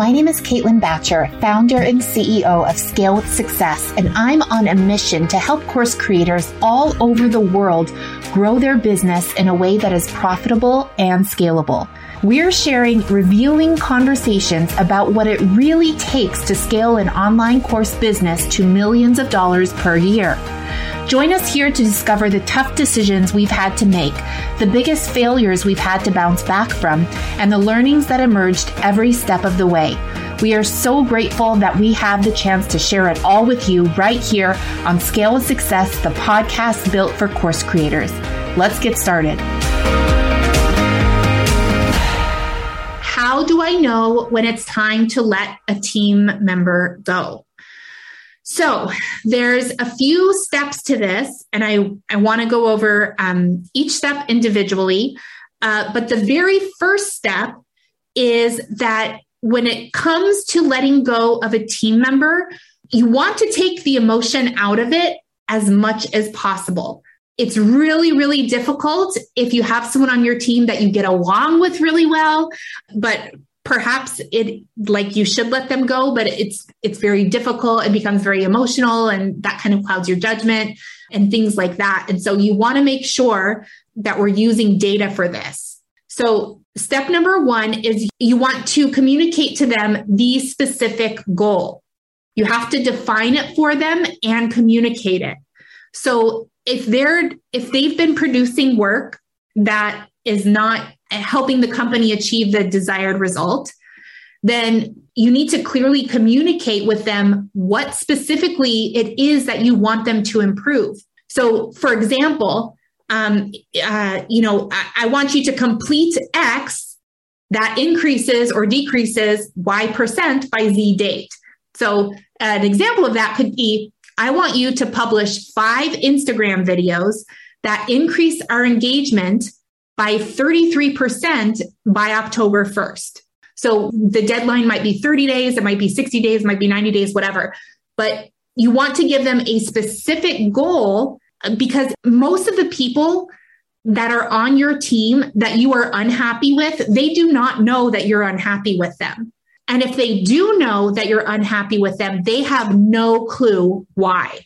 My name is Caitlin Bacher, founder and CEO of Scale with Success, and I'm on a mission to help course creators all over the world grow their business in a way that is profitable and scalable. We're sharing revealing conversations about what it really takes to scale an online course business to millions of dollars per year. Join us here to discover the tough decisions we've had to make, the biggest failures we've had to bounce back from, and the learnings that emerged every step of the way. We are so grateful that we have the chance to share it all with you right here on Scale of Success, the podcast built for course creators. Let's get started. How do I know when it's time to let a team member go? So there's a few steps to this, and I, I want to go over um, each step individually. Uh, but the very first step is that when it comes to letting go of a team member, you want to take the emotion out of it as much as possible. It's really, really difficult if you have someone on your team that you get along with really well, but perhaps it like you should let them go but it's it's very difficult. It becomes very emotional and that kind of clouds your judgment and things like that. And so you want to make sure that we're using data for this. So step number 1 is you want to communicate to them the specific goal. You have to define it for them and communicate it. So if they're if they've been producing work that is not helping the company achieve the desired result, then you need to clearly communicate with them what specifically it is that you want them to improve. So, for example, um, uh, you know, I, I want you to complete X that increases or decreases Y percent by Z date. So, an example of that could be I want you to publish five Instagram videos that increase our engagement by 33% by October 1st. So the deadline might be 30 days, it might be 60 days, it might be 90 days, whatever. But you want to give them a specific goal because most of the people that are on your team that you are unhappy with, they do not know that you're unhappy with them. And if they do know that you're unhappy with them, they have no clue why.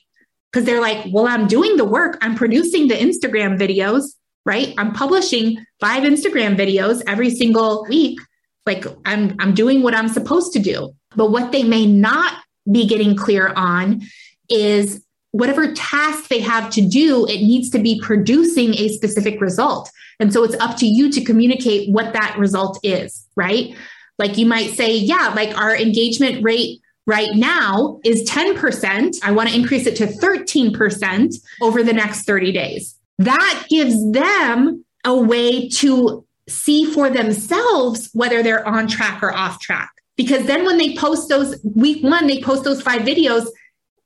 Because they're like, well, I'm doing the work, I'm producing the Instagram videos right? I'm publishing five Instagram videos every single week. Like I'm, I'm doing what I'm supposed to do. But what they may not be getting clear on is whatever task they have to do, it needs to be producing a specific result. And so it's up to you to communicate what that result is, right? Like you might say, yeah, like our engagement rate right now is 10%. I want to increase it to 13% over the next 30 days that gives them a way to see for themselves whether they're on track or off track. Because then when they post those week one, they post those five videos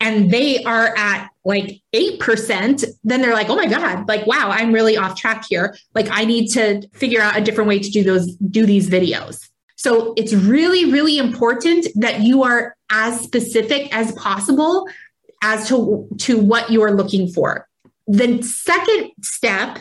and they are at like 8%, then they're like, oh my God, like, wow, I'm really off track here. Like, I need to figure out a different way to do those, do these videos. So it's really, really important that you are as specific as possible as to, to what you're looking for. The second step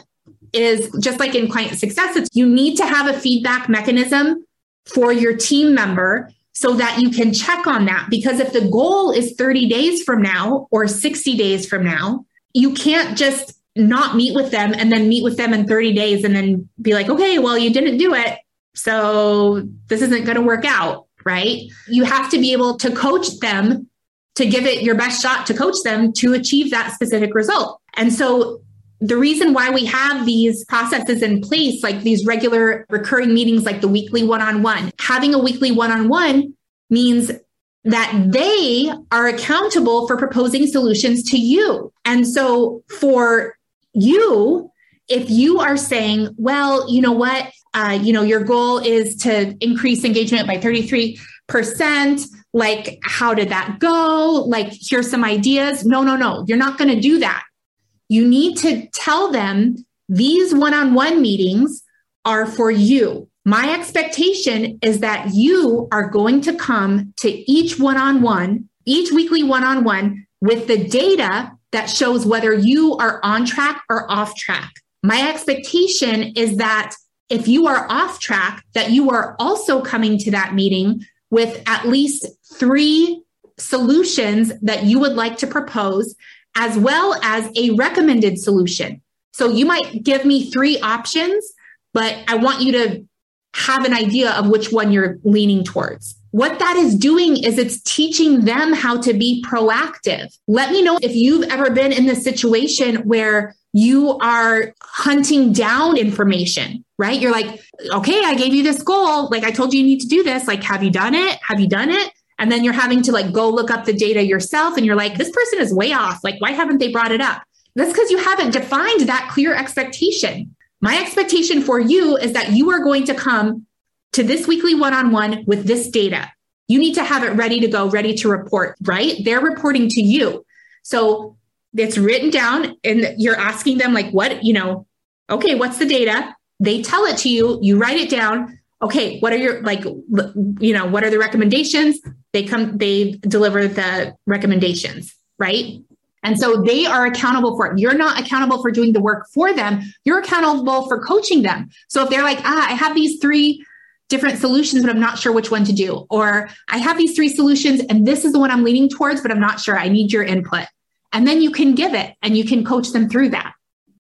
is just like in client success, it's you need to have a feedback mechanism for your team member so that you can check on that. Because if the goal is 30 days from now or 60 days from now, you can't just not meet with them and then meet with them in 30 days and then be like, okay, well, you didn't do it. So this isn't going to work out, right? You have to be able to coach them to give it your best shot to coach them to achieve that specific result. And so the reason why we have these processes in place, like these regular recurring meetings, like the weekly one on one, having a weekly one on one means that they are accountable for proposing solutions to you. And so for you, if you are saying, well, you know what, uh, you know, your goal is to increase engagement by 33%, like, how did that go? Like, here's some ideas. No, no, no, you're not going to do that. You need to tell them these one on one meetings are for you. My expectation is that you are going to come to each one on one, each weekly one on one with the data that shows whether you are on track or off track. My expectation is that if you are off track, that you are also coming to that meeting with at least three solutions that you would like to propose, as well as a recommended solution. So you might give me three options, but I want you to have an idea of which one you're leaning towards. What that is doing is it's teaching them how to be proactive. Let me know if you've ever been in the situation where you are hunting down information, right? You're like, okay, I gave you this goal. Like I told you you need to do this. Like, have you done it? Have you done it? And then you're having to like go look up the data yourself and you're like, this person is way off. Like, why haven't they brought it up? That's because you haven't defined that clear expectation. My expectation for you is that you are going to come to this weekly one on one with this data. You need to have it ready to go, ready to report, right? They're reporting to you. So it's written down and you're asking them, like, what, you know, okay, what's the data? They tell it to you, you write it down. Okay, what are your, like, you know, what are the recommendations? They come, they deliver the recommendations, right? And so they are accountable for it. You're not accountable for doing the work for them. You're accountable for coaching them. So if they're like, ah, I have these three different solutions, but I'm not sure which one to do, or I have these three solutions and this is the one I'm leaning towards, but I'm not sure. I need your input. And then you can give it and you can coach them through that.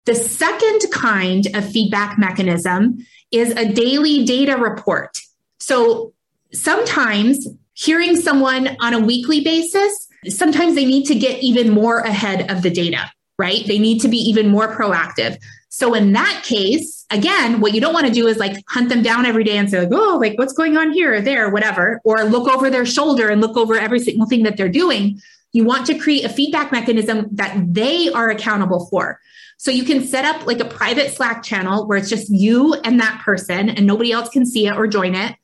The second kind of feedback mechanism is a daily data report. So sometimes hearing someone on a weekly basis, sometimes they need to get even more ahead of the data, right? They need to be even more proactive. So in that case, again, what you don't want to do is like hunt them down every day and say, like, oh, like what's going on here or there, whatever, or look over their shoulder and look over every single thing that they're doing. You want to create a feedback mechanism that they are accountable for. So you can set up like a private Slack channel where it's just you and that person and nobody else can see it or join it.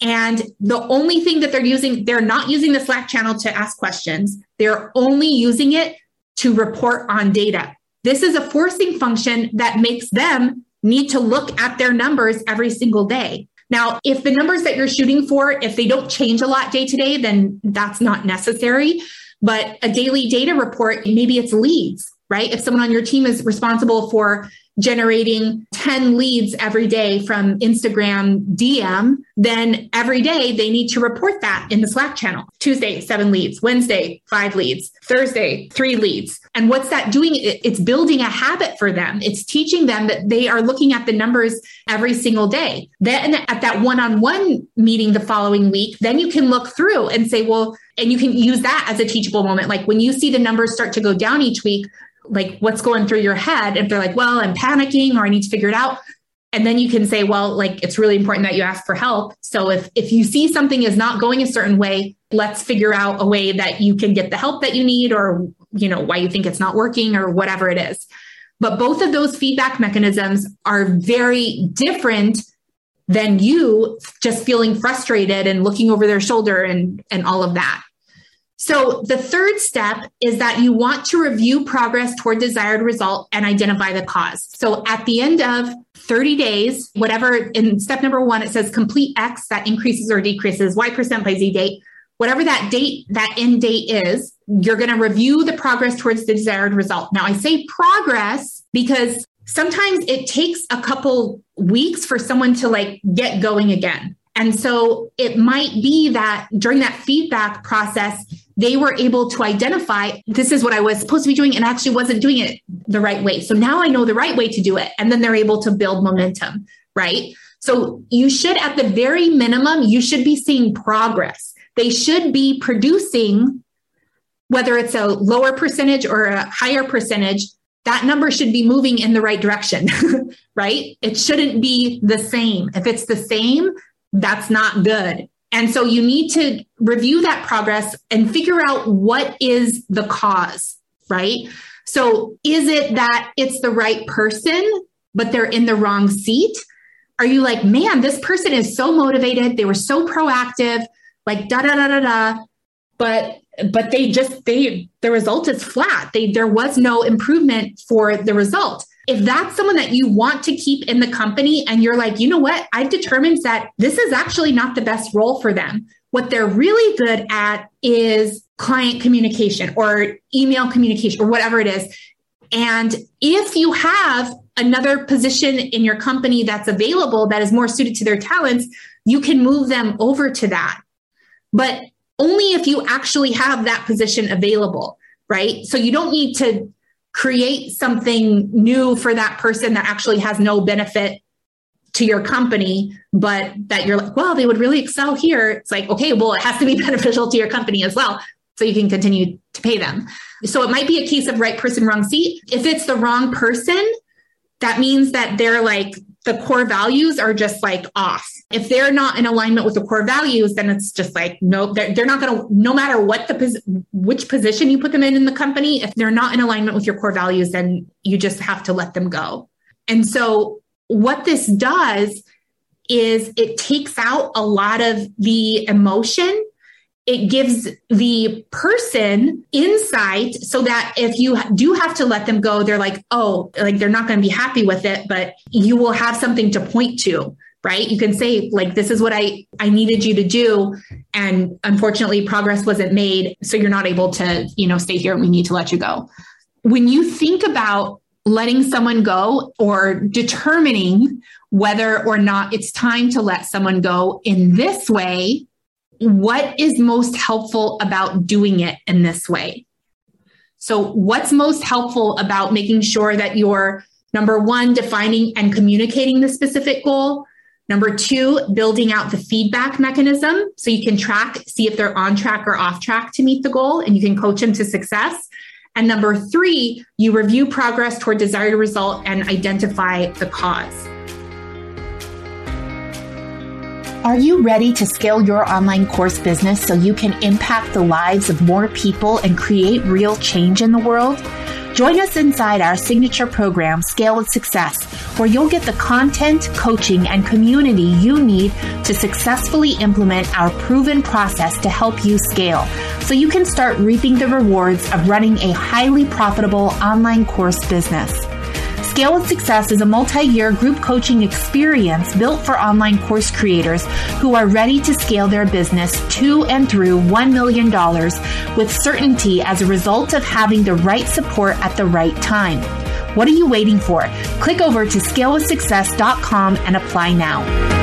And the only thing that they're using, they're not using the Slack channel to ask questions. They're only using it to report on data. This is a forcing function that makes them need to look at their numbers every single day. Now, if the numbers that you're shooting for, if they don't change a lot day to day, then that's not necessary. But a daily data report, maybe it's leads, right? If someone on your team is responsible for generating 10 leads every day from Instagram DM, then every day they need to report that in the Slack channel. Tuesday, seven leads, Wednesday, five leads, Thursday, three leads. And what's that doing? It's building a habit for them. It's teaching them that they are looking at the numbers every single day. Then at that one on one meeting the following week, then you can look through and say, well, and you can use that as a teachable moment. Like when you see the numbers start to go down each week, like what's going through your head? If they're like well i'm panicking or i need to figure it out. And then you can say well like it's really important that you ask for help. So if if you see something is not going a certain way let's figure out a way that you can get the help that you need or you know why you think it's not working or whatever it is. But both of those feedback mechanisms are very different than you just feeling frustrated and looking over their shoulder and and all of that so the third step is that you want to review progress toward desired result and identify the cause. So at the end of 30 days, whatever in step number one, it says complete X that increases or decreases Y percent by Z date. Whatever that date, that end date is, you're going to review the progress towards the desired result. Now I say progress because sometimes it takes a couple weeks for someone to like get going again. And so it might be that during that feedback process, they were able to identify this is what I was supposed to be doing and actually wasn't doing it the right way. So now I know the right way to do it. And then they're able to build momentum, right? So you should, at the very minimum, you should be seeing progress. They should be producing, whether it's a lower percentage or a higher percentage, that number should be moving in the right direction, right? It shouldn't be the same. If it's the same, that's not good. And so you need to review that progress and figure out what is the cause, right? So is it that it's the right person, but they're in the wrong seat? Are you like, man, this person is so motivated. They were so proactive, like da da da da da. But but they just they the result is flat. They there was no improvement for the result if that's someone that you want to keep in the company and you're like, you know what, I've determined that this is actually not the best role for them. What they're really good at is client communication or email communication or whatever it is. And if you have another position in your company that's available that is more suited to their talents, you can move them over to that. but only if you actually have that position available, right? So you don't need to create something new for that person that actually has no benefit to your company, but that you're like, well, they would really excel here. It's like, okay, well, it has to be beneficial to your company as well. So you can continue to pay them. So it might be a case of right person, wrong seat. If it's the wrong person, that means that they're like, the core values are just like off. If they're not in alignment with the core values, then it's just like, no, they're, they're not going to, no matter what the, which position you put them in in the company, if they're not in alignment with your core values, then you just have to let them go. And so what this does is it takes out a lot of the emotion it gives the person insight so that if you do have to let them go, they're like, oh, like they're not going to be happy with it, but you will have something to point to right? You can say like this is what i i needed you to do and unfortunately progress wasn't made so you're not able to you know stay here. We need to let you go. When you think about letting someone go or determining whether or not it's time to let someone go in this way what is most helpful about doing it in this way? So, what's most helpful about making sure that you're number one, defining and communicating the specific goal? Number two, building out the feedback mechanism so you can track, see if they're on track or off track to meet the goal, and you can coach them to success. And number three, you review progress toward desired result and identify the cause. Are you ready to scale your online course business so you can impact the lives of more people and create real change in the world? Join us inside our signature program, Scale with Success, where you'll get the content, coaching, and community you need to successfully implement our proven process to help you scale so you can start reaping the rewards of running a highly profitable online course business. Scale with Success is a multi year group coaching experience built for online course creators who are ready to scale their business to and through $1 million with certainty as a result of having the right support at the right time. What are you waiting for? Click over to scalewithsuccess.com and apply now.